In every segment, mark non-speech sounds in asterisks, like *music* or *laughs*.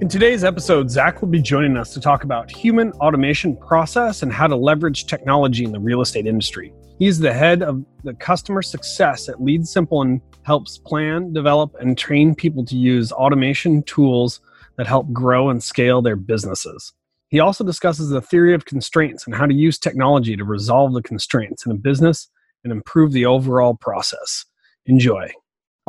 In today's episode, Zach will be joining us to talk about human automation process and how to leverage technology in the real estate industry. He's the head of the customer success at Lead Simple and helps plan, develop, and train people to use automation tools that help grow and scale their businesses. He also discusses the theory of constraints and how to use technology to resolve the constraints in a business and improve the overall process. Enjoy.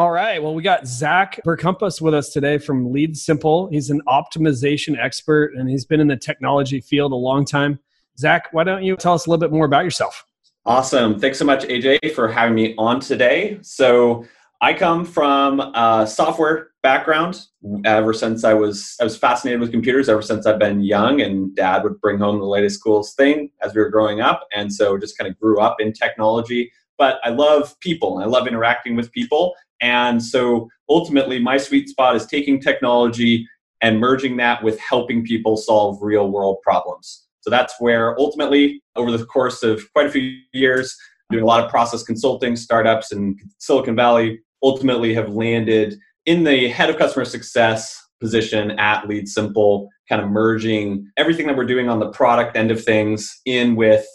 All right. Well, we got Zach Verkumpus with us today from Lead Simple. He's an optimization expert and he's been in the technology field a long time. Zach, why don't you tell us a little bit more about yourself? Awesome. Thanks so much, AJ, for having me on today. So, I come from a software background. Ever since I was, I was fascinated with computers. Ever since I've been young, and Dad would bring home the latest coolest thing as we were growing up, and so just kind of grew up in technology. But I love people. I love interacting with people, and so ultimately, my sweet spot is taking technology and merging that with helping people solve real world problems. So that's where ultimately, over the course of quite a few years, doing a lot of process consulting, startups in Silicon Valley, ultimately have landed in the head of customer success position at Lead Simple, kind of merging everything that we're doing on the product end of things in with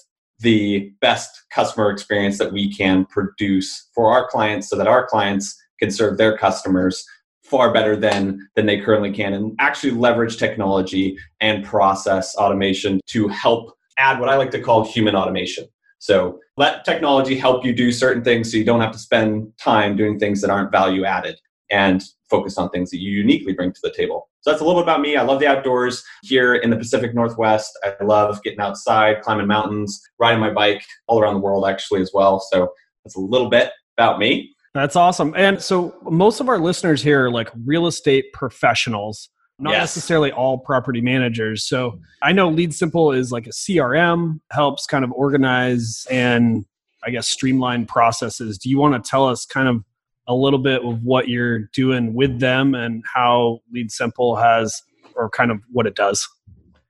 the best customer experience that we can produce for our clients so that our clients can serve their customers far better than than they currently can and actually leverage technology and process automation to help add what I like to call human automation. So let technology help you do certain things so you don't have to spend time doing things that aren't value added and focus on things that you uniquely bring to the table. So that's a little bit about me. I love the outdoors here in the Pacific Northwest. I love getting outside, climbing mountains, riding my bike all around the world actually as well. So that's a little bit about me. That's awesome. And so most of our listeners here are like real estate professionals, not yes. necessarily all property managers. So I know Lead Simple is like a CRM, helps kind of organize and I guess streamline processes. Do you want to tell us kind of a little bit of what you're doing with them and how Lead Simple has, or kind of what it does.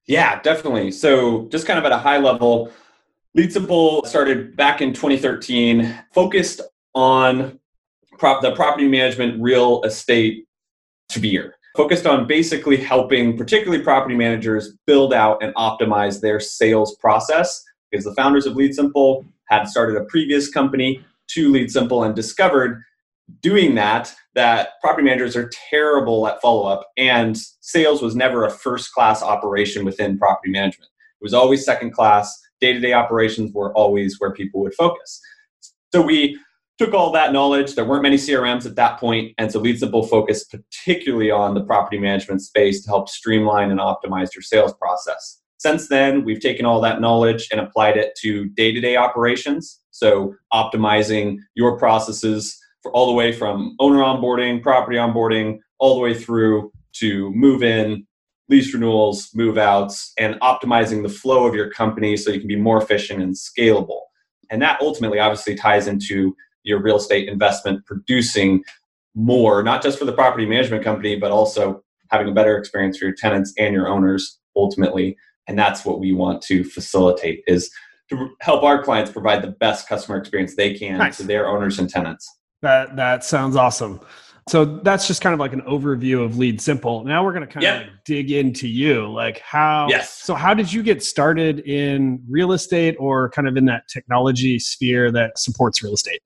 Yeah, definitely. So, just kind of at a high level, Lead Simple started back in 2013, focused on prop, the property management real estate sphere, focused on basically helping, particularly property managers, build out and optimize their sales process. Because the founders of Lead Simple had started a previous company to Lead Simple and discovered doing that that property managers are terrible at follow up and sales was never a first class operation within property management. It was always second class day-to-day operations were always where people would focus. So we took all that knowledge. There weren't many crms at that point and so lead simple focused particularly on the property management space to help streamline and optimize your sales process. Since then we've taken all that knowledge and applied it to day-to-day operations. So optimizing your processes all the way from owner onboarding, property onboarding, all the way through to move in, lease renewals, move outs, and optimizing the flow of your company so you can be more efficient and scalable. And that ultimately obviously ties into your real estate investment producing more, not just for the property management company, but also having a better experience for your tenants and your owners ultimately. And that's what we want to facilitate is to help our clients provide the best customer experience they can nice. to their owners and tenants. That that sounds awesome. So that's just kind of like an overview of Lead Simple. Now we're going to kind of like dig into you, like how. Yes. So how did you get started in real estate, or kind of in that technology sphere that supports real estate?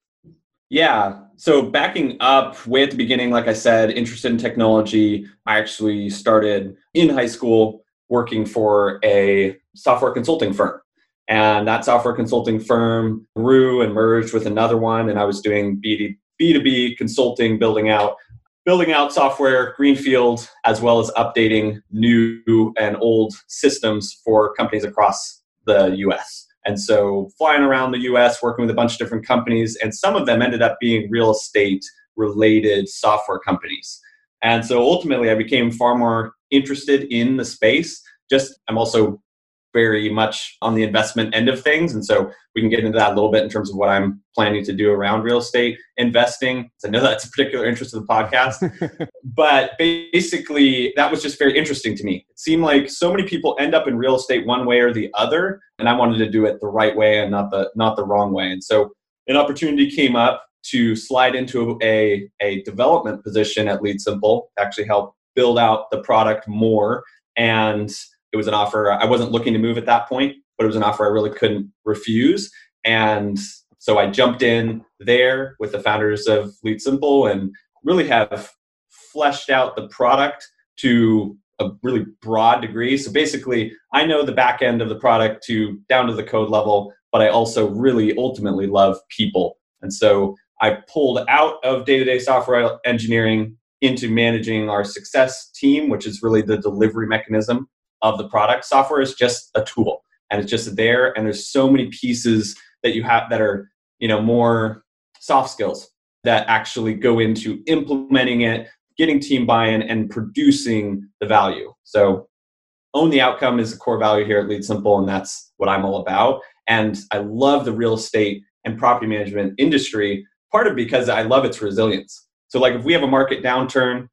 Yeah. So backing up way at the beginning, like I said, interested in technology. I actually started in high school working for a software consulting firm. And that software consulting firm grew and merged with another one. And I was doing B2B consulting, building out building out software greenfield as well as updating new and old systems for companies across the US. And so flying around the US, working with a bunch of different companies, and some of them ended up being real estate related software companies. And so ultimately, I became far more interested in the space. Just, I'm also very much on the investment end of things. And so we can get into that a little bit in terms of what I'm planning to do around real estate investing. So I know that's a particular interest of the podcast. *laughs* but basically, that was just very interesting to me. It seemed like so many people end up in real estate one way or the other. And I wanted to do it the right way and not the not the wrong way. And so an opportunity came up to slide into a, a development position at Lead Simple, actually help build out the product more. And it was an offer. I wasn't looking to move at that point, but it was an offer I really couldn't refuse. And so I jumped in there with the founders of Lead Simple and really have fleshed out the product to a really broad degree. So basically, I know the back end of the product to down to the code level, but I also really ultimately love people. And so I pulled out of day to day software engineering into managing our success team, which is really the delivery mechanism of the product. Software is just a tool and it's just there. And there's so many pieces that you have that are, you know, more soft skills that actually go into implementing it, getting team buy-in and producing the value. So own the outcome is a core value here at Lead Simple, and that's what I'm all about. And I love the real estate and property management industry part of because I love its resilience. So, like if we have a market downturn,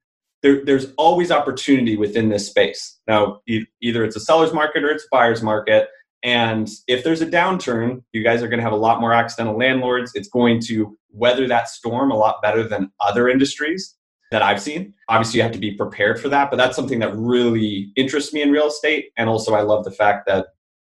there, there's always opportunity within this space. Now, e- either it's a seller's market or it's a buyer's market. And if there's a downturn, you guys are going to have a lot more accidental landlords. It's going to weather that storm a lot better than other industries that I've seen. Obviously, you have to be prepared for that, but that's something that really interests me in real estate. And also, I love the fact that,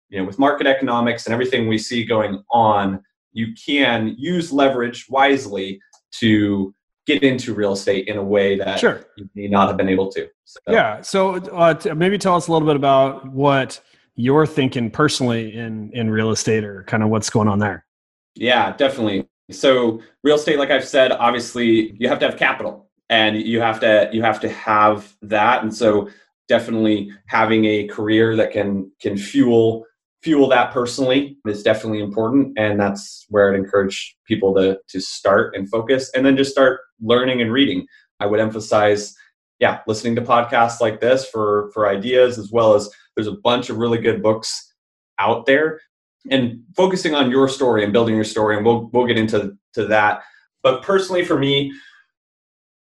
you know, with market economics and everything we see going on, you can use leverage wisely to get into real estate in a way that sure. you may not have been able to. So. Yeah. So uh, t- maybe tell us a little bit about what you're thinking personally in in real estate, or kind of what's going on there. Yeah, definitely. So real estate, like I've said, obviously you have to have capital, and you have to you have to have that, and so definitely having a career that can can fuel fuel that personally is definitely important and that's where i'd encourage people to to start and focus and then just start learning and reading. I would emphasize yeah listening to podcasts like this for for ideas as well as there's a bunch of really good books out there. And focusing on your story and building your story and we'll we'll get into to that. But personally for me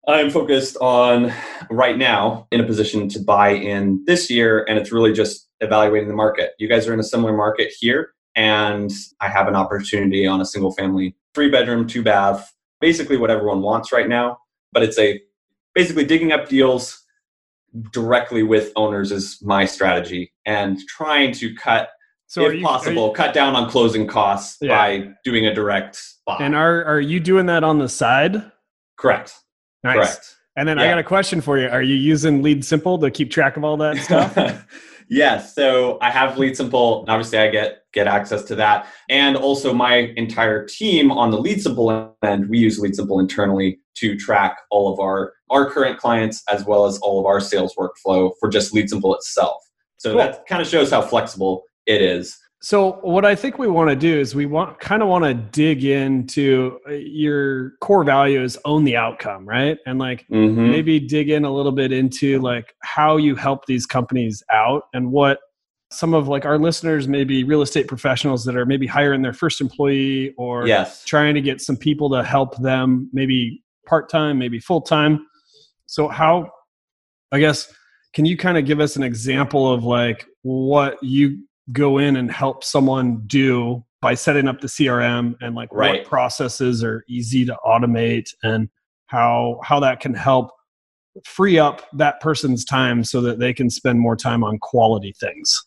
I'm focused on right now in a position to buy in this year, and it's really just evaluating the market. You guys are in a similar market here, and I have an opportunity on a single family, three bedroom, two bath, basically what everyone wants right now. But it's a basically digging up deals directly with owners is my strategy, and trying to cut so if you, possible, you, cut down on closing costs yeah. by doing a direct buy. And are are you doing that on the side? Correct. Nice. Correct. And then yeah. I got a question for you. Are you using Lead Simple to keep track of all that stuff? *laughs* yes. So I have Lead Simple. Obviously, I get get access to that, and also my entire team on the Lead Simple end. We use Lead Simple internally to track all of our our current clients as well as all of our sales workflow for just Lead Simple itself. So cool. that kind of shows how flexible it is. So what I think we want to do is we want kind of want to dig into uh, your core values own the outcome, right? And like mm-hmm. maybe dig in a little bit into like how you help these companies out and what some of like our listeners maybe real estate professionals that are maybe hiring their first employee or yes. trying to get some people to help them maybe part-time, maybe full-time. So how I guess can you kind of give us an example of like what you go in and help someone do by setting up the CRM and like right. what processes are easy to automate and how how that can help free up that person's time so that they can spend more time on quality things.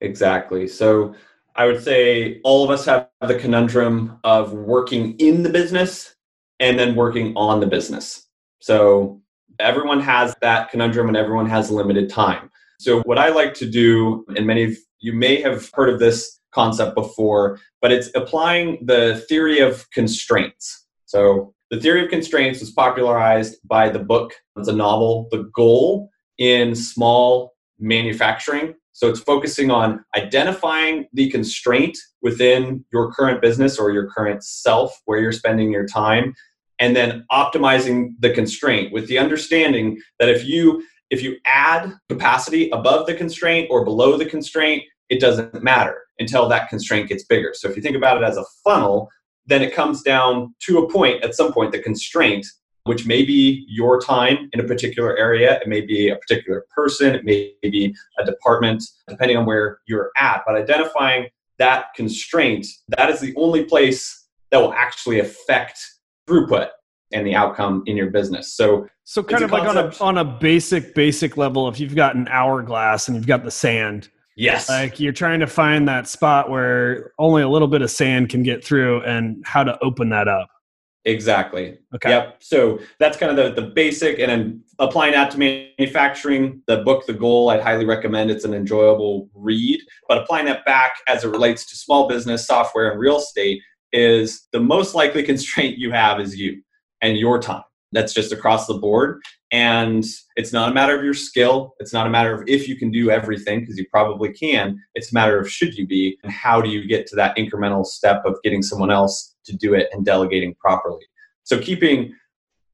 Exactly. So I would say all of us have the conundrum of working in the business and then working on the business. So everyone has that conundrum and everyone has limited time. So what I like to do, and many of you may have heard of this concept before, but it's applying the theory of constraints. So, the theory of constraints was popularized by the book, it's a novel, The Goal in Small Manufacturing. So, it's focusing on identifying the constraint within your current business or your current self, where you're spending your time, and then optimizing the constraint with the understanding that if you if you add capacity above the constraint or below the constraint, it doesn't matter until that constraint gets bigger. So if you think about it as a funnel, then it comes down to a point at some point, the constraint, which may be your time in a particular area, it may be a particular person, it may be a department, depending on where you're at. But identifying that constraint, that is the only place that will actually affect throughput and the outcome in your business. So so kind of like on a on a basic basic level, if you've got an hourglass and you've got the sand, yes, like you're trying to find that spot where only a little bit of sand can get through, and how to open that up. Exactly. Okay. Yep. So that's kind of the, the basic, and then applying that to manufacturing. The book, The Goal, I'd highly recommend. It's an enjoyable read. But applying that back as it relates to small business, software, and real estate is the most likely *laughs* constraint you have is you and your time. That's just across the board. And it's not a matter of your skill. It's not a matter of if you can do everything, because you probably can. It's a matter of should you be, and how do you get to that incremental step of getting someone else to do it and delegating properly. So keeping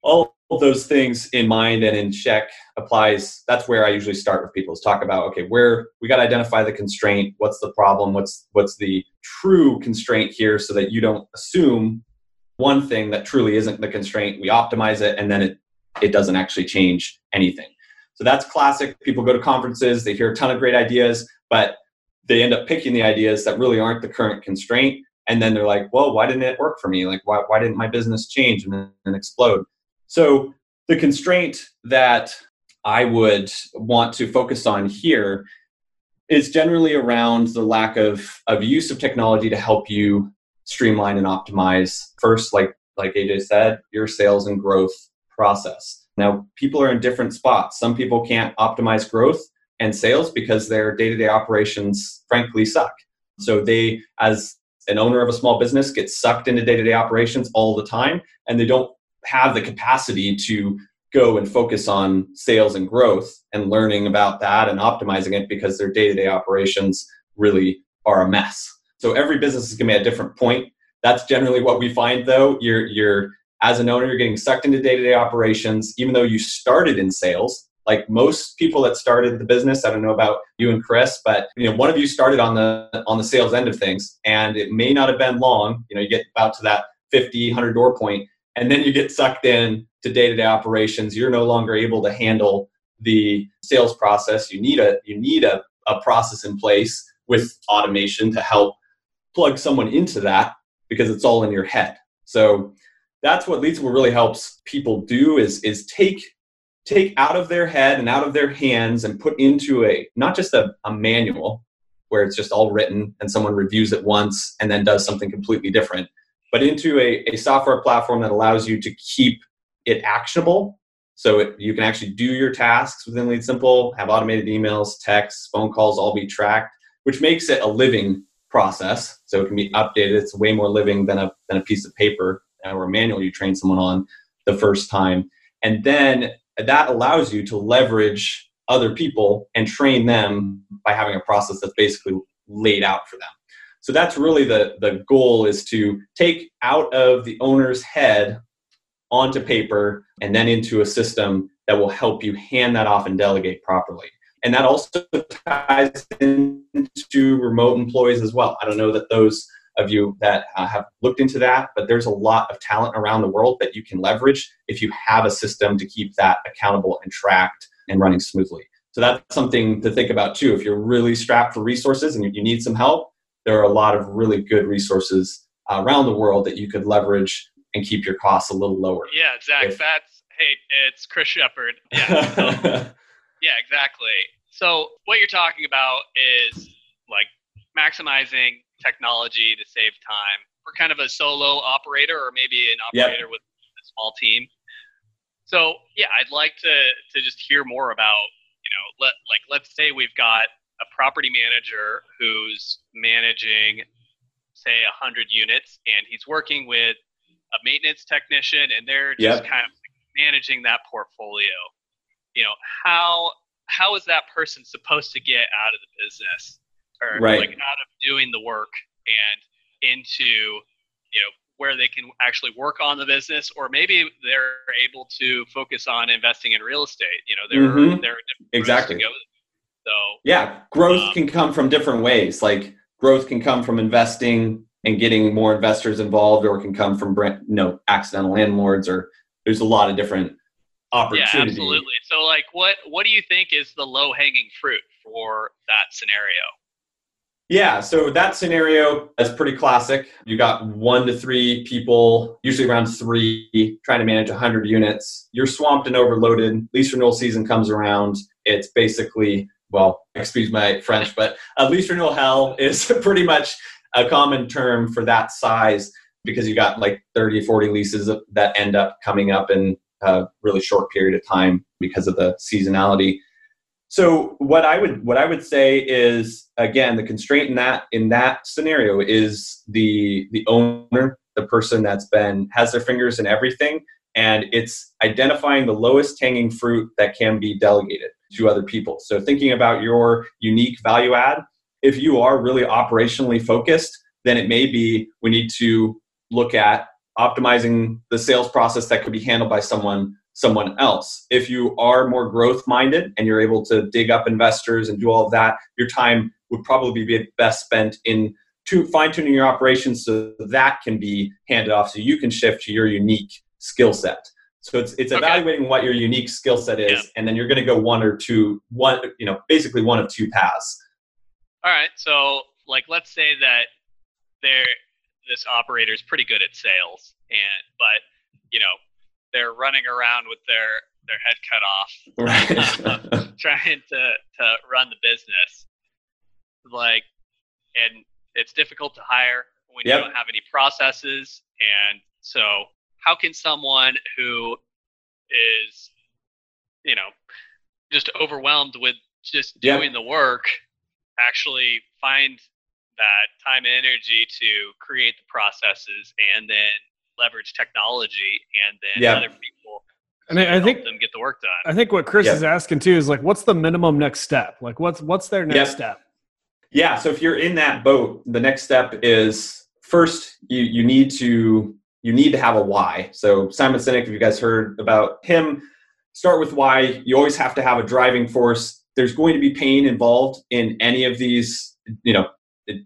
all those things in mind and in check applies. That's where I usually start with people is talk about okay, where we got to identify the constraint. What's the problem? What's what's the true constraint here, so that you don't assume one thing that truly isn't the constraint. We optimize it, and then it it doesn't actually change anything. So that's classic. People go to conferences, they hear a ton of great ideas, but they end up picking the ideas that really aren't the current constraint. And then they're like, well, why didn't it work for me? Like, why, why didn't my business change and, and explode? So the constraint that I would want to focus on here is generally around the lack of, of use of technology to help you streamline and optimize first like like aj said your sales and growth process now people are in different spots some people can't optimize growth and sales because their day-to-day operations frankly suck so they as an owner of a small business get sucked into day-to-day operations all the time and they don't have the capacity to go and focus on sales and growth and learning about that and optimizing it because their day-to-day operations really are a mess so every business is going to be at a different point. That's generally what we find, though. You're you're as an owner, you're getting sucked into day-to-day operations, even though you started in sales. Like most people that started the business, I don't know about you and Chris, but you know, one of you started on the on the sales end of things, and it may not have been long. You know, you get about to that 50, 100 door point, and then you get sucked in to day-to-day operations. You're no longer able to handle the sales process. You need a you need a, a process in place with automation to help plug someone into that because it's all in your head. So that's what Lead Simple really helps people do is is take take out of their head and out of their hands and put into a not just a, a manual where it's just all written and someone reviews it once and then does something completely different, but into a, a software platform that allows you to keep it actionable. So it, you can actually do your tasks within Leadsimple, have automated emails, texts, phone calls all be tracked, which makes it a living process, so it can be updated. It's way more living than a than a piece of paper Uh, or a manual you train someone on the first time, and then that allows you to leverage other people and train them by having a process that's basically laid out for them. So that's really the the goal is to take out of the owner's head onto paper and then into a system that will help you hand that off and delegate properly and that also ties into remote employees as well. I don't know that those of you that uh, have looked into that, but there's a lot of talent around the world that you can leverage if you have a system to keep that accountable and tracked and running smoothly. So that's something to think about too. If you're really strapped for resources and you need some help, there are a lot of really good resources uh, around the world that you could leverage and keep your costs a little lower. Yeah, Zach, if, that's hey, it's Chris Shepard. *laughs* Yeah, so Yeah, exactly. So what you're talking about is like maximizing technology to save time for kind of a solo operator or maybe an operator yep. with a small team. So yeah, I'd like to to just hear more about you know let like let's say we've got a property manager who's managing say 100 units and he's working with a maintenance technician and they're just yep. kind of managing that portfolio you know how how is that person supposed to get out of the business or right. like out of doing the work and into you know where they can actually work on the business or maybe they're able to focus on investing in real estate you know there mm-hmm. there are exactly So yeah, growth um, can come from different ways. Like growth can come from investing and getting more investors involved, or it can come from you know accidental landlords, or there's a lot of different opportunities. Yeah, absolutely. So like, what what do you think is the low hanging fruit for that scenario? Yeah, so that scenario is pretty classic. You got one to three people, usually around three, trying to manage 100 units. You're swamped and overloaded. Lease renewal season comes around. It's basically, well, excuse my French, but a lease renewal hell is *laughs* pretty much a common term for that size because you got like 30, 40 leases that end up coming up in a really short period of time because of the seasonality. So what I would what I would say is again the constraint in that in that scenario is the the owner, the person that's been has their fingers in everything, and it's identifying the lowest hanging fruit that can be delegated to other people. So thinking about your unique value add, if you are really operationally focused, then it may be we need to look at optimizing the sales process that could be handled by someone someone else. If you are more growth minded and you're able to dig up investors and do all of that, your time would probably be best spent in to fine tuning your operations so that can be handed off so you can shift to your unique skill set. So it's it's evaluating okay. what your unique skill set is, yeah. and then you're going to go one or two, one you know, basically one of two paths. All right. So like, let's say that there this operator is pretty good at sales, and but you know they're running around with their their head cut off, right. *laughs* *laughs* trying to to run the business. Like, and it's difficult to hire when yep. you don't have any processes, and so how can someone who is, you know, just overwhelmed with just doing yep. the work actually find that time and energy to create the processes and then leverage technology and then yeah. other people and I, I think them get the work done. I think what Chris yeah. is asking too is like, what's the minimum next step? Like, what's what's their next yeah. step? Yeah. So if you're in that boat, the next step is first you you need to you need to have a why. So Simon Sinek, if you guys heard about him, start with why. You always have to have a driving force. There's going to be pain involved in any of these, you know,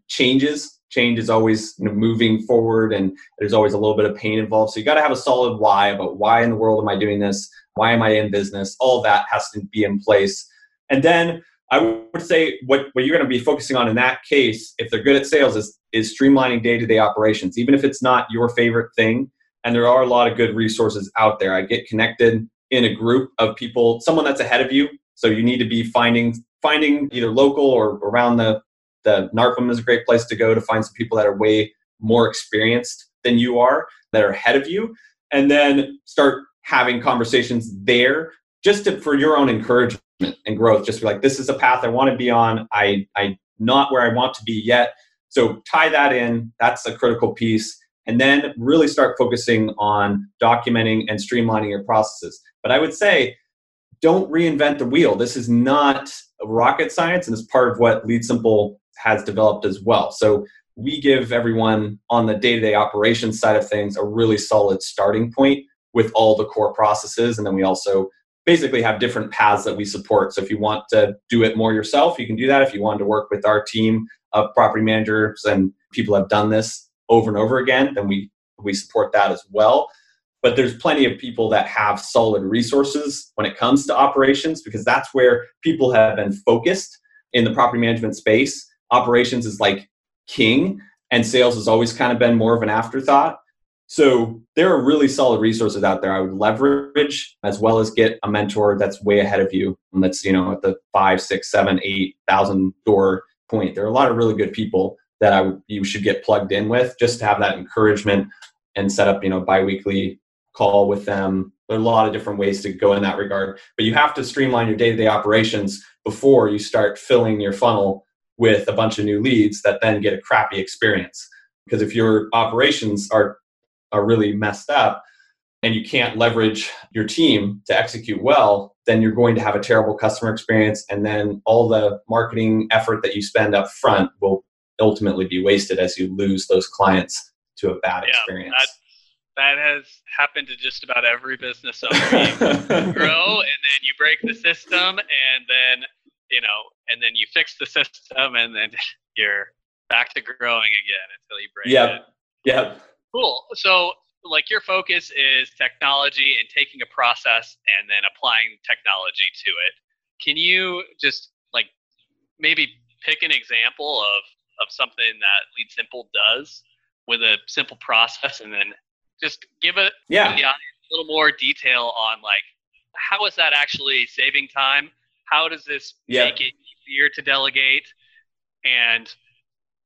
changes change is always you know, moving forward and there's always a little bit of pain involved. So you got to have a solid why about why in the world am I doing this? Why am I in business? All that has to be in place. And then I would say what, what you're going to be focusing on in that case, if they're good at sales, is, is streamlining day to day operations, even if it's not your favorite thing. And there are a lot of good resources out there. I get connected in a group of people, someone that's ahead of you. So you need to be finding finding either local or around the the NARPM is a great place to go to find some people that are way more experienced than you are, that are ahead of you, and then start having conversations there just to, for your own encouragement and growth. Just be like, this is a path I want to be on. I I not where I want to be yet. So tie that in. That's a critical piece. And then really start focusing on documenting and streamlining your processes. But I would say, don't reinvent the wheel. This is not rocket science, and it's part of what Lead Simple has developed as well. So we give everyone on the day-to-day operations side of things a really solid starting point with all the core processes. And then we also basically have different paths that we support. So if you want to do it more yourself you can do that. If you want to work with our team of property managers and people have done this over and over again then we we support that as well. But there's plenty of people that have solid resources when it comes to operations because that's where people have been focused in the property management space operations is like king and sales has always kind of been more of an afterthought. So there are really solid resources out there I would leverage as well as get a mentor that's way ahead of you and that's, you know, at the five, six, seven, eight thousand door point. There are a lot of really good people that I you should get plugged in with just to have that encouragement and set up, you know, biweekly call with them. There are a lot of different ways to go in that regard, but you have to streamline your day-to-day operations before you start filling your funnel with a bunch of new leads that then get a crappy experience. Because if your operations are are really messed up and you can't leverage your team to execute well, then you're going to have a terrible customer experience and then all the marketing effort that you spend up front will ultimately be wasted as you lose those clients to a bad yeah, experience. That, that has happened to just about every business owner. You *laughs* grow and then you break the system and then you know, and then you fix the system, and then *laughs* you're back to growing again until you break yep. it. Yep. Cool. So, like, your focus is technology and taking a process and then applying technology to it. Can you just like maybe pick an example of of something that Lead Simple does with a simple process, and then just give it yeah. a little more detail on like how is that actually saving time? How does this yep. make it easier to delegate? And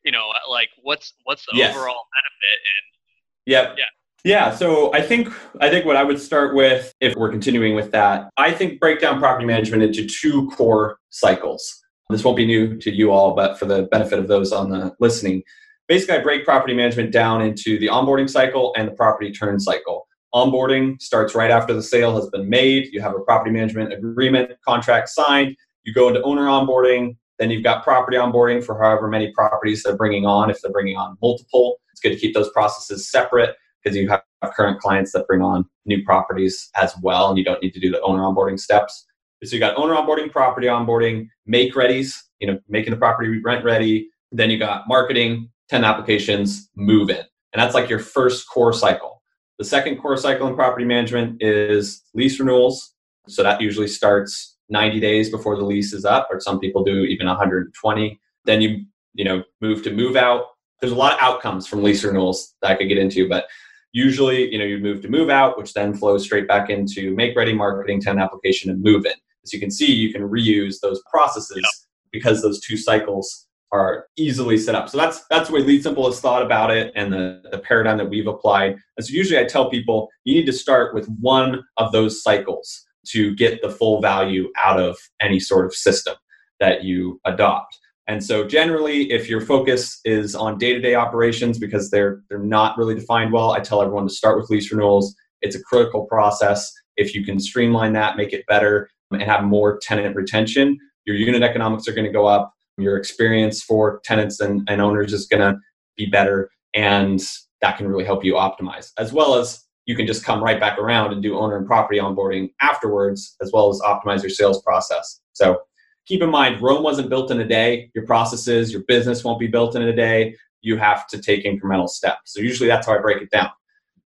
you know, like what's what's the yes. overall benefit? And yep. yeah. Yeah, so I think I think what I would start with, if we're continuing with that, I think break down property management into two core cycles. This won't be new to you all, but for the benefit of those on the listening, basically I break property management down into the onboarding cycle and the property turn cycle. Onboarding starts right after the sale has been made. You have a property management agreement contract signed. You go into owner onboarding. Then you've got property onboarding for however many properties they're bringing on. If they're bringing on multiple, it's good to keep those processes separate because you have current clients that bring on new properties as well, and you don't need to do the owner onboarding steps. So you got owner onboarding, property onboarding, make readies, you know, making the property rent ready. Then you got marketing, 10 applications, move in. And that's like your first core cycle. The second core cycle in property management is lease renewals. So that usually starts 90 days before the lease is up, or some people do even 120. Then you, you know, move to move out. There's a lot of outcomes from lease renewals that I could get into, but usually, you know, you move to move out, which then flows straight back into make ready marketing, 10 application, and move in. As you can see, you can reuse those processes because those two cycles are easily set up. So that's that's the way Lead Simple has thought about it and the, the paradigm that we've applied. And so usually I tell people you need to start with one of those cycles to get the full value out of any sort of system that you adopt. And so generally if your focus is on day-to-day operations because they're they're not really defined well, I tell everyone to start with lease renewals. It's a critical process. If you can streamline that, make it better and have more tenant retention, your unit economics are going to go up your experience for tenants and, and owners is going to be better and that can really help you optimize as well as you can just come right back around and do owner and property onboarding afterwards as well as optimize your sales process. So keep in mind rome wasn't built in a day. Your processes your business won't be built in a day. You have to take incremental steps. So usually that's how i break it down.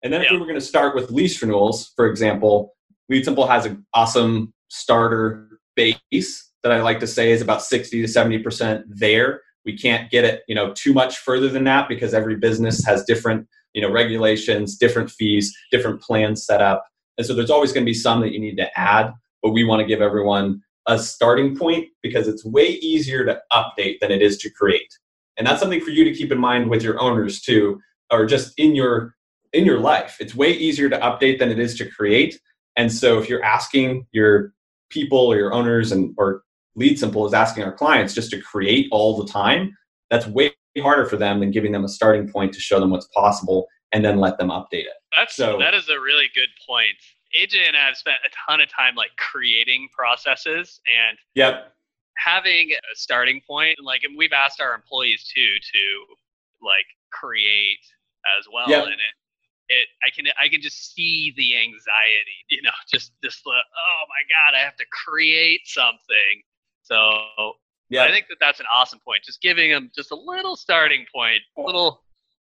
And then if we were going to start with lease renewals for example lead simple has an awesome starter base that I like to say is about 60 to 70% there. We can't get it, you know, too much further than that because every business has different, you know, regulations, different fees, different plans set up. And so there's always going to be some that you need to add, but we want to give everyone a starting point because it's way easier to update than it is to create. And that's something for you to keep in mind with your owners too, or just in your in your life. It's way easier to update than it is to create. And so if you're asking your people or your owners and or Lead Simple is asking our clients just to create all the time, that's way harder for them than giving them a starting point to show them what's possible and then let them update it. That's so that is a really good point. AJ and I have spent a ton of time like creating processes and yep. having a starting point. Like and we've asked our employees too to like create as well. Yep. And it it I can I can just see the anxiety, you know, just just the oh my god, I have to create something so yeah, I think that that's an awesome point. Just giving them just a little starting point, a little.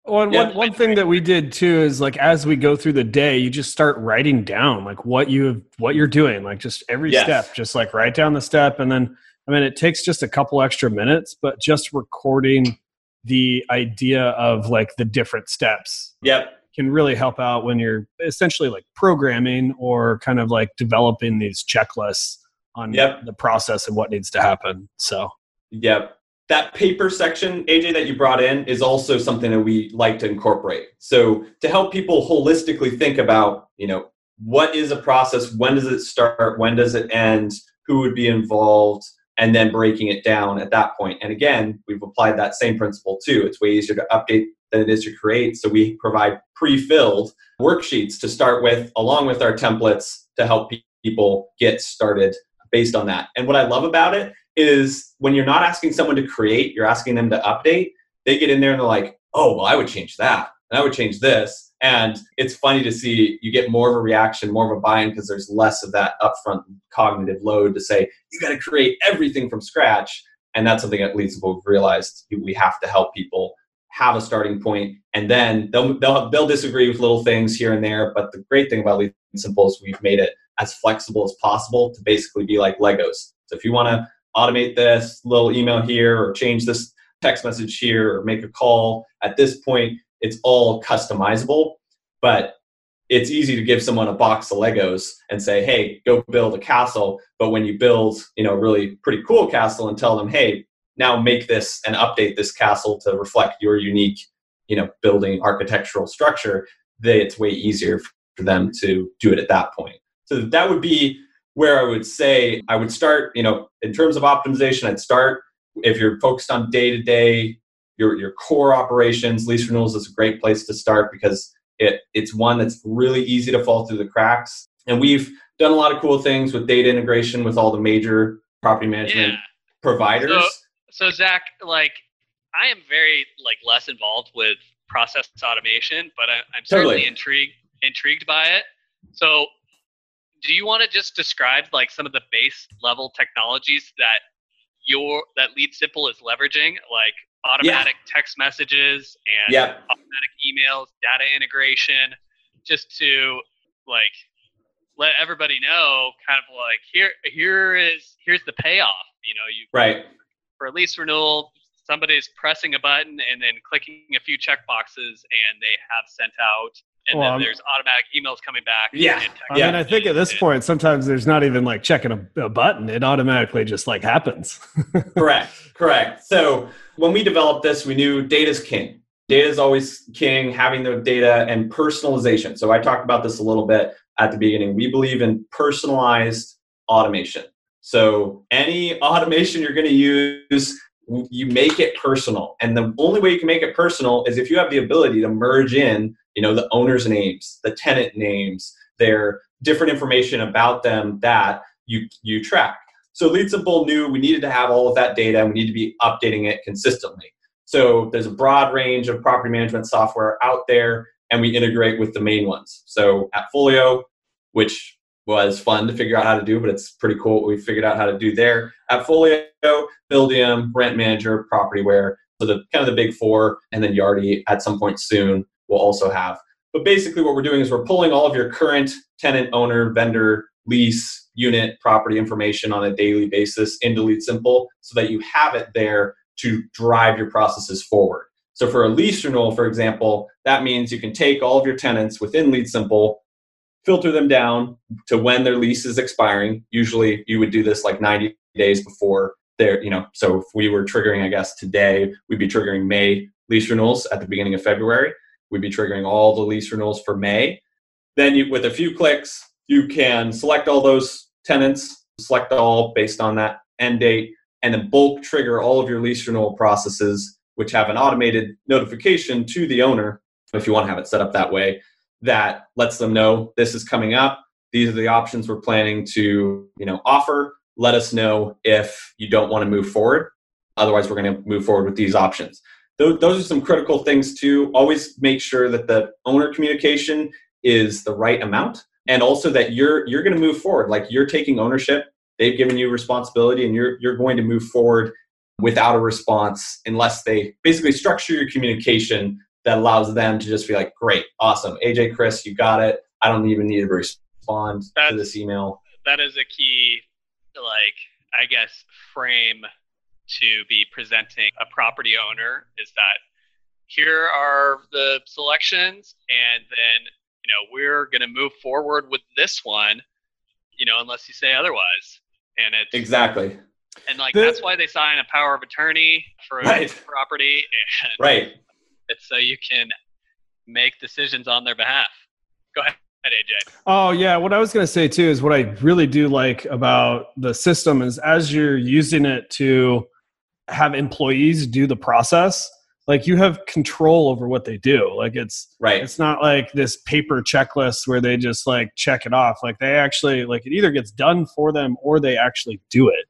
Well, yeah. one, one thing that we did too is like as we go through the day, you just start writing down like what you have, what you're doing, like just every yes. step, just like write down the step, and then I mean it takes just a couple extra minutes, but just recording the idea of like the different steps. Yep. Can really help out when you're essentially like programming or kind of like developing these checklists on yep. the process and what needs to happen. So, yep. That paper section, AJ, that you brought in is also something that we like to incorporate. So, to help people holistically think about, you know, what is a process? When does it start? When does it end? Who would be involved? And then breaking it down at that point. And again, we've applied that same principle too. It's way easier to update than it is to create. So we provide pre filled worksheets to start with, along with our templates to help people get started based on that. And what I love about it is when you're not asking someone to create, you're asking them to update. They get in there and they're like, oh, well, I would change that. And I would change this. And it's funny to see you get more of a reaction, more of a buy in because there's less of that upfront cognitive load to say, you got to create everything from scratch. And that's something that Lead Simple realized we have to help people have a starting point and then they'll, they'll, they'll disagree with little things here and there. But the great thing about Lead Simple is we've made it as flexible as possible to basically be like Legos. So if you want to automate this little email here or change this text message here or make a call, at this point, it's all customizable, but it's easy to give someone a box of Legos and say, "Hey, go build a castle." But when you build, you know, a really pretty cool castle and tell them, "Hey, now make this and update this castle to reflect your unique, you know, building architectural structure," they, it's way easier for them to do it at that point. So that would be where I would say I would start, you know, in terms of optimization, I'd start if you're focused on day to day your your core operations, lease renewals is a great place to start because it it's one that's really easy to fall through the cracks. And we've done a lot of cool things with data integration with all the major property management Yeah. providers. So, so Zach, like, I am very like less involved with process automation, but I, I'm certainly Totally. intrigued intrigued by it. So, do you want to just describe like some of the base level technologies that your that Lead Simple is leveraging, like automatic text messages and Yep. automatic emails, data integration, just to like let everybody know, kind of like here here is here's the payoff. You know, you Right. for a lease renewal, somebody's pressing a button and then clicking a few check boxes and they have sent out and Well, then I'm- there's automatic emails coming back. Yeah. and text I mean, I think at this point, sometimes there's not even like checking a, a button; it automatically just like happens. *laughs* correct. Correct. So when we developed this we knew data's king. Data is always king having the data and personalization. So i talked about this a little bit at the beginning. We believe in personalized automation. So any automation you're going to use you make it personal. And the only way you can make it personal is if you have the ability to merge in you know the owner's names the tenant names their different information about them that you you track so Lead Simple knew we needed to have all of that data and we need to be updating it consistently. So there's a broad range of property management software out there and we integrate with the main ones. So Appfolio, which was fun to figure out how to do, but it's pretty cool what we figured out how to do there. Appfolio, Buildium, Rent Manager, Propertyware. So the kind of the big four, and then Yardi at some point soon will also have. But basically what we're doing is we're pulling all of your current tenant, owner, vendor, lease, unit, property information on a daily basis into Lead Simple so that you have it there to drive your processes forward. So for a lease renewal, for example, that means you can take all of your tenants within Lead Simple, filter them down to when their lease is expiring. Usually you would do this like 90 days before their, you know, so if we were triggering, I guess today, we'd be triggering May lease renewals at the beginning of February. We'd be triggering all the lease renewals for May. Then you, with a few clicks, you can select all those tenants, select all based on that end date, and then bulk trigger all of your lease renewal processes, which have an automated notification to the owner, if you want to have it set up that way, that lets them know this is coming up. These are the options we're planning to, you know, offer. Let us know if you don't want to move forward. Otherwise, we're going to move forward with these options. Those, those are some critical things too. Always make sure that the owner communication is the right amount and also that you're you're going to move forward. Like you're taking ownership they've given you responsibility and you're you're going to move forward without a response unless they basically structure your communication that allows them to just be like great awesome. Aj chris you got it. I don't even need to respond to this email. That is a key, like I guess, frame to be presenting a property owner is that here are the selections, and then you know we're going to move forward with this one, you know, unless you say otherwise. And it's exactly and like The- that's why they sign a power of attorney for a Right. property, and right it's so you can make decisions on their behalf. Go ahead, AJ. Oh yeah, what I was going to say too is what I really do like about the system is as you're using it to have employees do the process, like you have control over what they do. Like it's right it's not like this paper checklist where they just like check it off. Like they actually like it either gets done for them or they actually do it.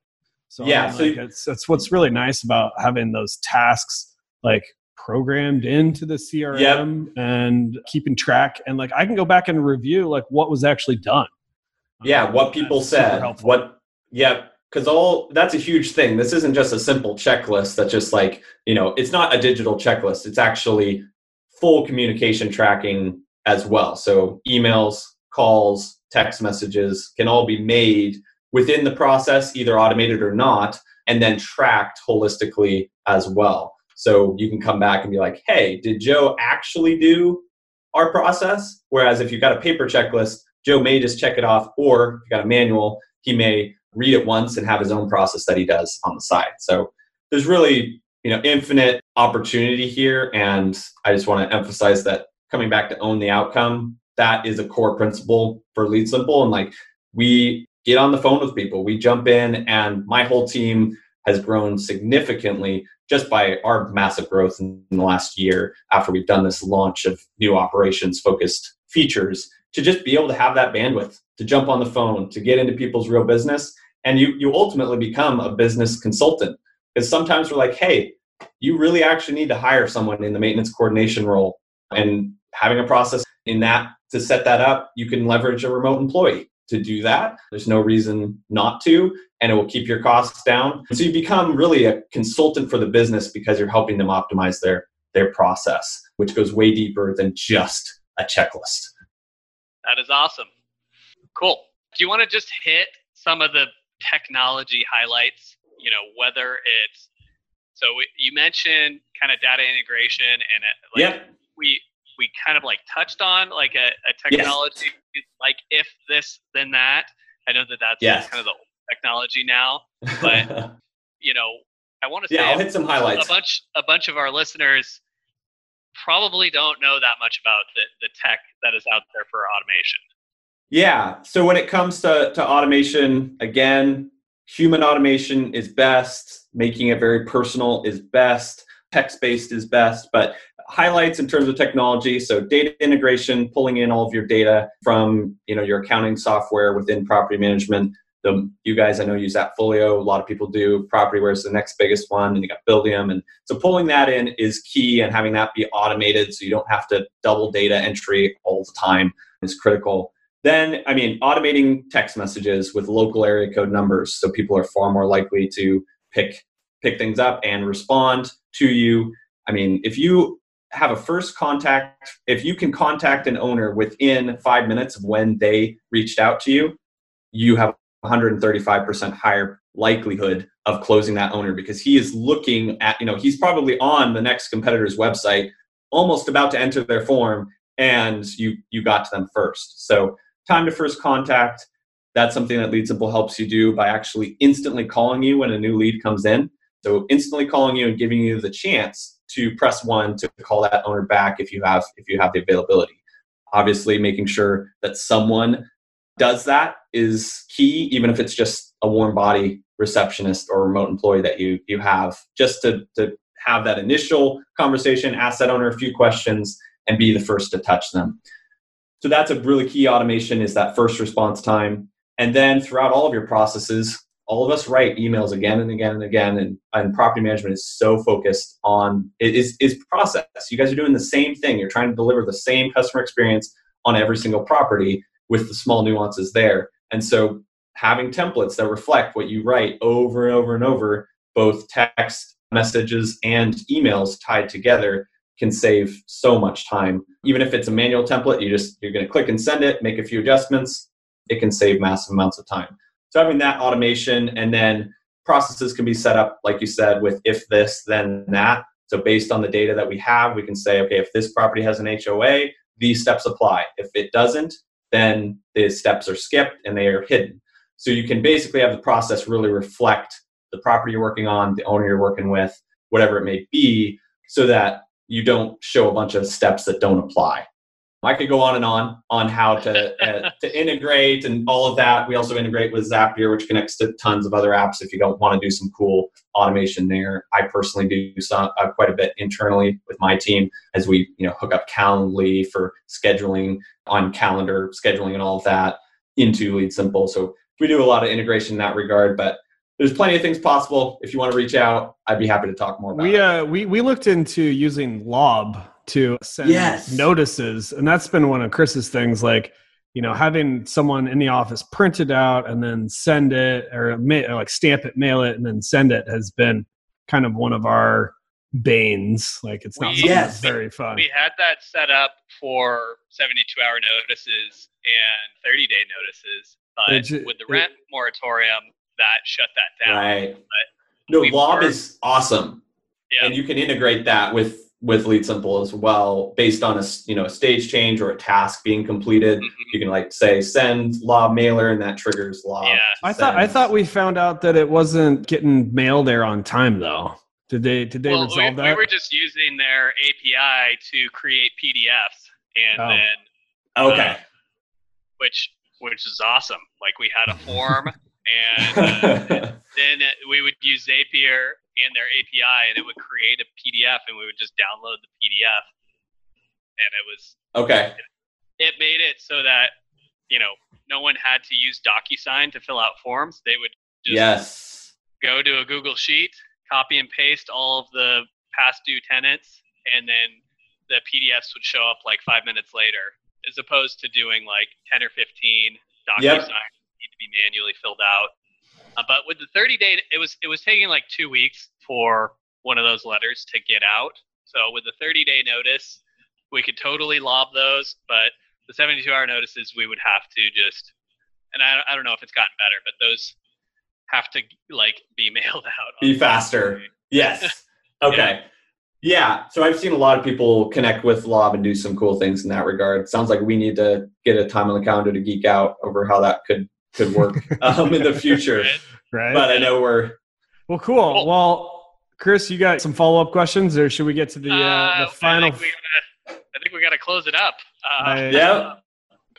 So Yeah, mean, so like, you- it's it's what's really nice about having those tasks like programmed into the CRM yep. and keeping track. And like I can go back and review like what was actually done. Yeah, um, what people said. What yeah, because all that's a huge thing. This isn't just a simple checklist that's just like, you know, it's not a digital checklist. It's actually full communication tracking as well. So emails, calls, text messages can all be made within the process, either automated or not, and then tracked holistically as well. So you can come back and be like, hey, did Joe actually do our process? Whereas if you've got a paper checklist, Joe may just check it off, or if you've got a manual, he may read it once and have his own process that he does on the side. So there's really, you know, infinite opportunity here. And I just want to emphasize that coming back to own the outcome, that is a core principle for Lead Simple. And like we get on the phone with people, we jump in, and my whole team has grown significantly just by our massive growth in the last year after we've done this launch of new operations focused features to just be able to have that bandwidth to jump on the phone to get into people's real business and you you ultimately become a business consultant. Because sometimes we're like hey you really actually need to hire someone in the maintenance coordination role and having a process in that to set that up you can leverage a remote employee to do that. There's no reason not to and it will keep your costs down. So you become really a consultant for the business because you're helping them optimize their their process which goes way deeper than just a checklist. That is awesome. Cool. Do you want to just hit some of the technology highlights, you know, whether it's so you mentioned kind of data integration and it, uh, like yeah. we we kind of like touched on like a, a technology yes. like if this then that. I know that that's yes. kind of the technology now, but *laughs* you know, I want to say yeah, I'll hit some highlights. A bunch a bunch of our listeners probably don't know that much about the, the tech that is out there for automation. Yeah. So when it comes to, to automation, again, human automation is best, making it very personal is best, text based is best, but highlights in terms of technology so data integration pulling in all of your data from you know your accounting software within property management the, you guys i know use appfolio a lot of people do propertyware is the next biggest one and you got buildium and so pulling that in is key and having that be automated so you don't have to double data entry all the time is critical then, I mean, automating text messages with local area code numbers so people are far more likely to pick pick things up and respond to you. I mean, if you have a first contact, if you can contact an owner within five minutes of when they reached out to you, you have 135% higher likelihood of closing that owner because he is looking at, you know, he's probably on the next competitor's website, almost about to enter their form, and you you got to them first. So time to first contact. That's something that Lead Simple helps you do by actually instantly calling you when a new lead comes in. So instantly calling you and giving you the chance to press one to call that owner back if you have if you have the availability. Obviously, making sure that someone does that is key, even if it's just a warm body receptionist or remote employee that you you have, just to to have that initial conversation, ask that owner a few questions, and be the first to touch them. So that's a really key automation is that first response time. And then throughout all of your processes, all of us write emails again and again and again. And, and property management is so focused on it is, is process. You guys are doing the same thing. You're trying to deliver the same customer experience on every single property with the small nuances there. And so having templates that reflect what you write over and over and over, both text messages and emails tied together can save so much time. Even if it's a manual template, you just you're going to click and send it, make a few adjustments, it can save massive amounts of time. So having that automation and then processes can be set up like you said with if this then that. So based on the data that we have, we can say okay, if this property has an HOA, these steps apply. If it doesn't, then the steps are skipped and they are hidden. So you can basically have the process really reflect the property you're working on, the owner you're working with, whatever it may be, so that you don't show a bunch of steps that don't apply. I could go on and on on how to uh, *laughs* to integrate and all of that. We also integrate with Zapier, which connects to tons of other apps. If you don't want to do some cool automation there, I personally do some uh, quite a bit internally with my team as we you know hook up Calendly for scheduling on calendar scheduling and all of that into Lead Simple. So we do a lot of integration in that regard. But there's plenty of things possible. If you want to reach out, I'd be happy to talk more about we it. uh we we looked into using lob to send Yes. notices and that's been one of chris's things like you know having someone in the office print it out and then send it or, ma- or like stamp it mail it and then send it has been kind of one of our banes like it's not We- Yes. that's very fun We had that set up for 72 hour notices and 30 day notices, but It with the it- rent moratorium, that shut that down. Right. No, Lob were- is awesome. Yeah. and you can integrate that with with lead simple as well based on a s- you know a stage change or a task being completed Mhm. you can like say send lob mailer and that triggers lob Yeah. to i thought i thought we found out that it wasn't getting mail there on time though did they did they well, we, resolve that we were just using their API to create PDFs, and Oh. then okay which which is awesome. Like we had a form, *laughs* and uh, *laughs* then we would use Zapier and their API, and it would create a PDF, and we would just download the PDF, and it was okay it made it so that you know no one had to use DocuSign to fill out forms. They would just yes go to a Google Sheet, copy and paste all of the past due tenants, and then the PDFs would show up like five minutes later, as opposed to doing like 10 or 15 DocuSign Yep. Need to be manually filled out. Uh, but with the 30 day, it was it was taking like two weeks for one of those letters to get out. So with the 30 day notice, we could totally lob those, but the 72 hour notices we would have to just, and I, I don't know if it's gotten better, but those have to like be *laughs* mailed out. Be faster. yes *laughs* okay yeah. so i've seen a lot of people connect with lob and do some cool things in that regard sounds like we need to get a time on the calendar to geek out over how that could could work *laughs* um, in the future Right? right but i know we're Well, cool. Cool. Well, Chris, you got some follow up questions, or should we get to the uh, Uh, the final? I think we gotta, I think we got to close it up. Uh, I- yeah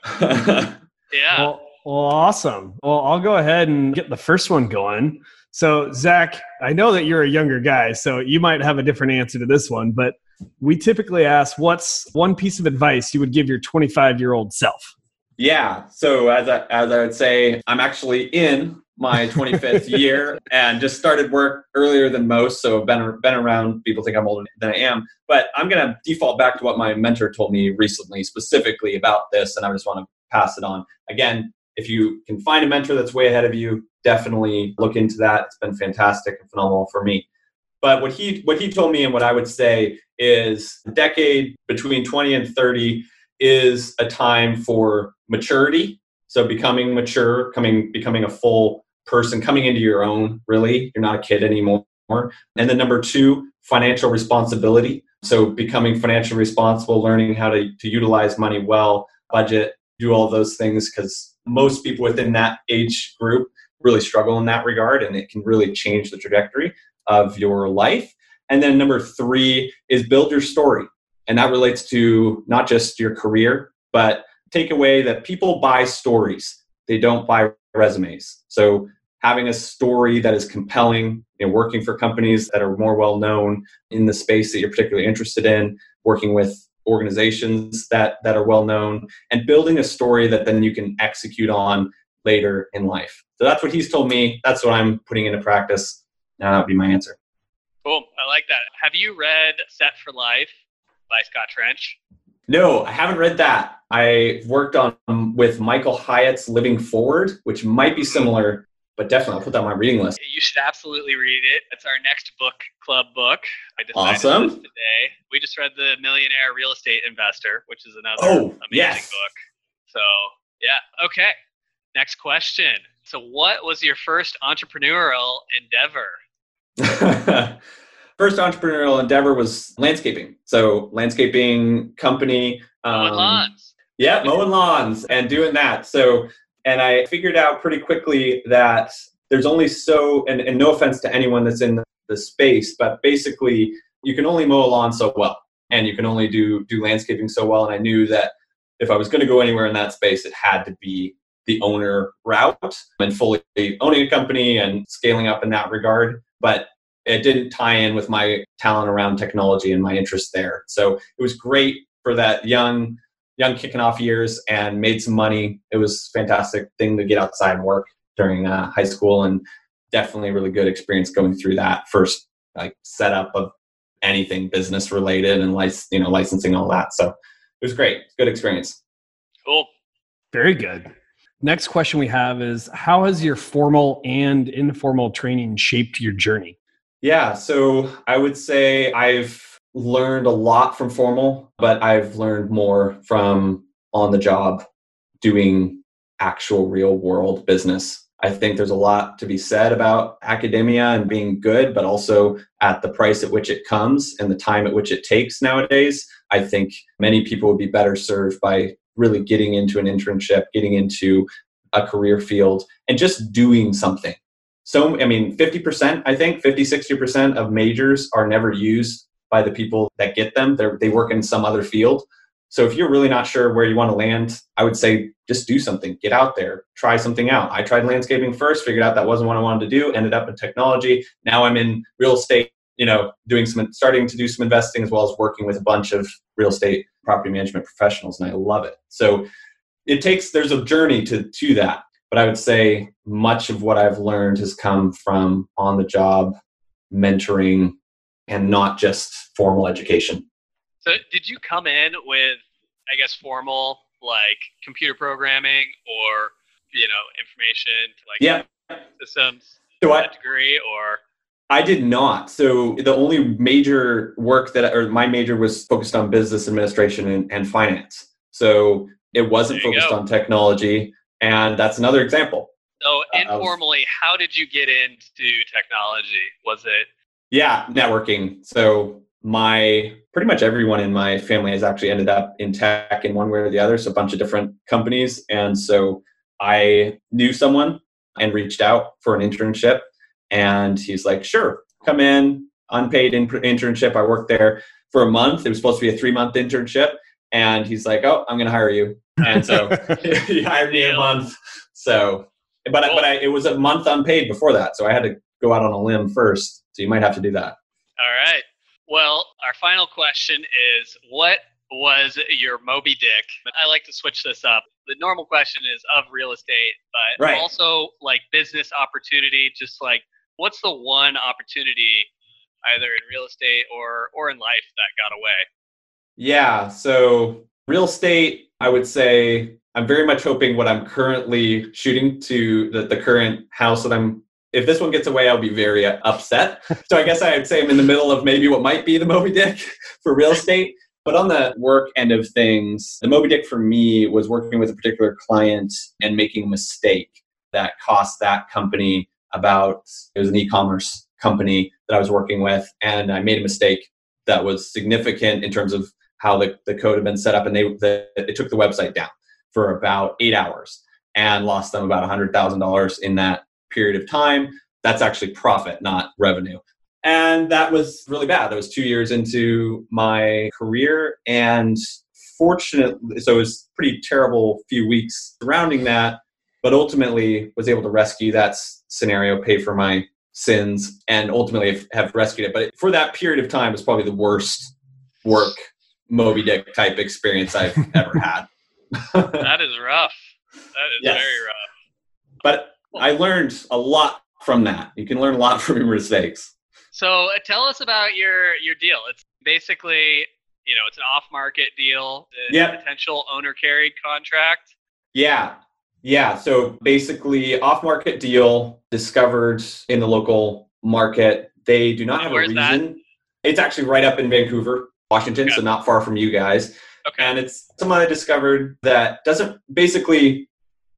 *laughs* yeah. Well, well, awesome. Well, I'll go ahead and get the first one going. So, Zach, I know that you're a younger guy, so you might have a different answer to this one, but we typically ask, "What's one piece of advice you would give your 25 year old self?" Yeah. So as I, as I would say, I'm actually in my 25th *laughs* year and just started work earlier than most. So I've been been around. People think I'm older than I am, but I'm going to default back to what my mentor told me recently, specifically about this, and I just want to pass it on. Again, if you can find a mentor that's way ahead of you, definitely look into that. It's been fantastic and phenomenal for me. But what he what he told me and what I would say is a decade between 20 and 30 is a time for maturity. So becoming mature, coming becoming a full person, coming into your own, really. You're not a kid anymore. And then number two, financial responsibility. So becoming financially responsible, learning how to, to utilize money well, budget, do all those things because most people within that age group really struggle in that regard and it can really change the trajectory of your life. And then number three is build your story. And that relates to not just your career, but take away that people buy stories. They don't buy resumes. So having a story that is compelling, you know, working for companies that are more well known in the space that you're particularly interested in, working with organizations that, that are well known, and building a story that then you can execute on later in life. So that's what he's told me. That's what I'm putting into practice. Now that would be my answer. Cool. I like that. Have you read Set for Life by Scott Trench? No, I haven't read that. I worked on um, with Michael Hyatt's Living Forward, which might be similar, but definitely I'll put that on my reading list. You should absolutely read it. It's our next book club book. I decided Awesome. today. We just read The Millionaire Real Estate Investor, which is another Oh, amazing yes. book. So, yeah. Okay. Next question. So, what was your first entrepreneurial endeavor? *laughs* First entrepreneurial endeavor was landscaping. So landscaping company. Mowing um, lawns. Yeah, mowing lawns and doing that. So, and I figured out pretty quickly that there's only so, and, and no offense to anyone that's in the space, but basically you can only mow a lawn so well, and you can only do do landscaping so well. And I knew that if I was going to go anywhere in that space, it had to be the owner route and fully owning a company and scaling up in that regard. But it didn't tie in with my talent around technology and my interest there. So it was great for that young young kicking off years and made some money. It was a fantastic thing to get outside and work during uh, high school and definitely a really good experience going through that first like setup of anything business related and lic- you know licensing all that. So it was great. Good experience. Cool. Very good. Next question we have is How has your formal and informal training shaped your journey? Yeah, so I would say I've learned a lot from formal, but I've learned more from on the job doing actual real world business. I think there's a lot to be said about academia and being good, but also at the price at which it comes and the time at which it takes nowadays. I think many people would be better served by really getting into an internship, getting into a career field, and just doing something. So, I mean, 50%, I think, 50, 60% of majors are never used by the people that get them. They're, they work in some other field. So if you're really not sure where you want to land, I would say just do something. Get out there, try something out. I tried landscaping first, figured out that wasn't what I wanted to do, ended up in technology. Now I'm in real estate, you know, doing some starting to do some investing as well as working with a bunch of real estate property management professionals and I love it. So it takes there's a journey to to that. But I would say much of what I've learned has come from on the job mentoring and not just formal education. So, did you come in with, I guess, formal like computer programming or you know information to like yeah systems so I, degree or? I did not. So the only major work that, or my major was focused on business administration and, and finance. So it wasn't focused go. on technology, and that's another example. So uh, informally, was, how did you get into technology? Was it? Yeah, networking. So my pretty much everyone in my family has actually ended up in tech in one way or the other so a bunch of different companies and so i knew someone and reached out for an internship and he's like sure come in unpaid in- internship i worked there for a month it was supposed to be a three month internship and he's like oh i'm going to hire you and so *laughs* he hired me a month so but, I, but I, it was a month unpaid before that so i had to go out on a limb first so you might have to do that all right well, our final question is what was your Moby Dick? I like to switch this up. The normal question is of real estate, but right. also like business opportunity, just like what's the one opportunity either in real estate or or in life that got away? Yeah, so real estate, I would say I'm very much hoping what I'm currently shooting to the, the current house that I'm if this one gets away, I'll be very upset. *laughs* So I guess I would say I'm in the middle of maybe what might be the Moby Dick *laughs* for real estate. But on the work end of things, the Moby Dick for me was working with a particular client and making a mistake that cost that company about, it was an e commerce company that I was working with. And I made a mistake that was significant in terms of how the, the code had been set up. And they, the, took the website down for about eight hours and lost them about $100,000 in that period of time. That's actually profit, not revenue. And that was really bad. That was two years into my career. And fortunately, so it was pretty terrible few weeks surrounding that, but ultimately was able to rescue that scenario, pay for my sins, and ultimately have rescued it. But for that period of time, it was probably the worst work Moby Dick type experience I've *laughs* ever had. that is rough. That is yes. very rough. But I learned a lot from that. You can learn a lot *laughs* from your mistakes. So uh, tell us about your your deal. It's basically you know it's an off market deal. Yeah. Potential owner carried contract. Yeah. Yeah. So basically, off market deal discovered in the local market. They do not have a reason. That? It's actually right up in Vancouver, Washington, okay. so not far from you guys. Okay. And it's someone I discovered that doesn't basically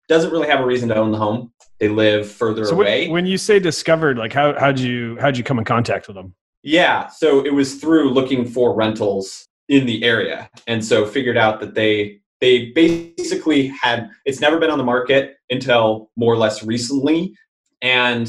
doesn't really have a reason to own the home. They live further so away. When you say discovered, like how how'd you how'd you come in contact with them? Yeah, so it was through looking for rentals in the area, and so figured out that they they basically had it's never been on the market until more or less recently, and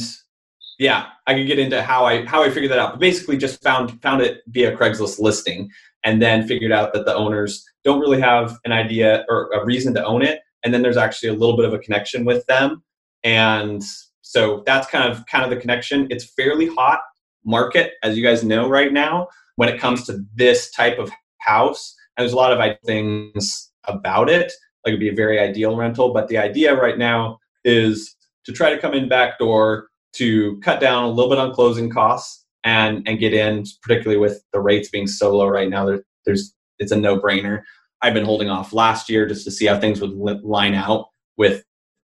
yeah, I could get into how I how I figured that out. But basically, just found found it via Craigslist listing, and then figured out that the owners don't really have an idea or a reason to own it, and then there's actually a little bit of a connection with them. And so that's kind of kind of the connection. It's fairly hot market as you guys know right now when it comes to this type of house. And there's a lot of things about it. Like it'd be a very ideal rental. But the idea right now is to try to come in back door to cut down a little bit on closing costs and and get in, particularly with the rates being so low right now. There, there's it's a no brainer. I've been holding off last year just to see how things would line out with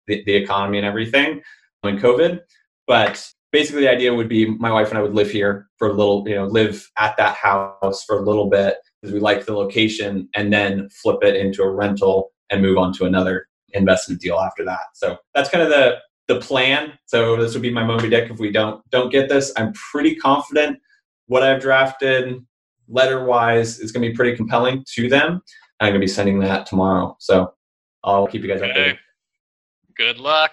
the, the economy and everything when COVID. But basically, the idea would be my wife and I would live here for a little, you know, live at that house for a little bit because we like the location, and then flip it into a rental and move on to another investment deal after that. So that's kind of the the plan. So this would be my Moby Dick if we don't don't get this. I'm pretty confident what I've drafted letter wise is going to be pretty compelling to them. I'm going to be sending that tomorrow. So I'll keep you guys okay. updated. Good luck.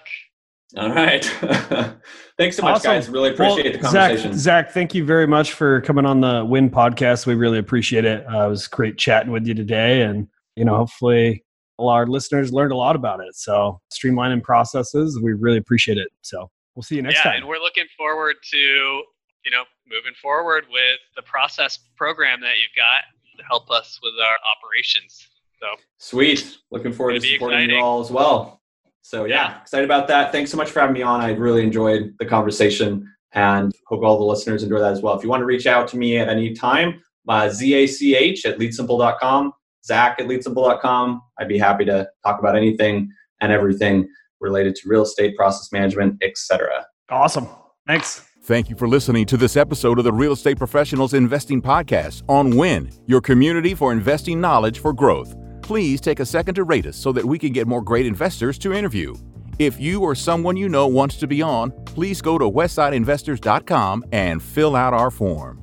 All right. *laughs* Thanks so much, awesome. guys. Really appreciate well, the conversation. Zach, Zach, thank you very much for coming on the Win podcast. We really appreciate it. Uh, it was great chatting with you today. And, you know, hopefully our listeners learned a lot about it. So streamlining processes, we really appreciate it. So we'll see you next yeah, time. and we're looking forward to you know moving forward with the process program that you've got to help us with our operations. So sweet. Looking forward to supporting exciting. you all as well. So yeah, yeah, excited about that. Thanks so much for having me on. I really enjoyed the conversation and hope all the listeners enjoy that as well. If you want to reach out to me at any time, uh, zach at leadsimple.com zach at leadsimple.com. I'd be happy to talk about anything and everything related to real estate process management, etc. Awesome. Thanks. Thank you for listening to this episode of the Real Estate Professionals Investing Podcast on WIN, your community for investing knowledge for growth. Please take a second to rate us so that we can get more great investors to interview. If you or someone you know wants to be on, please go to westsideinvestors.com and fill out our form.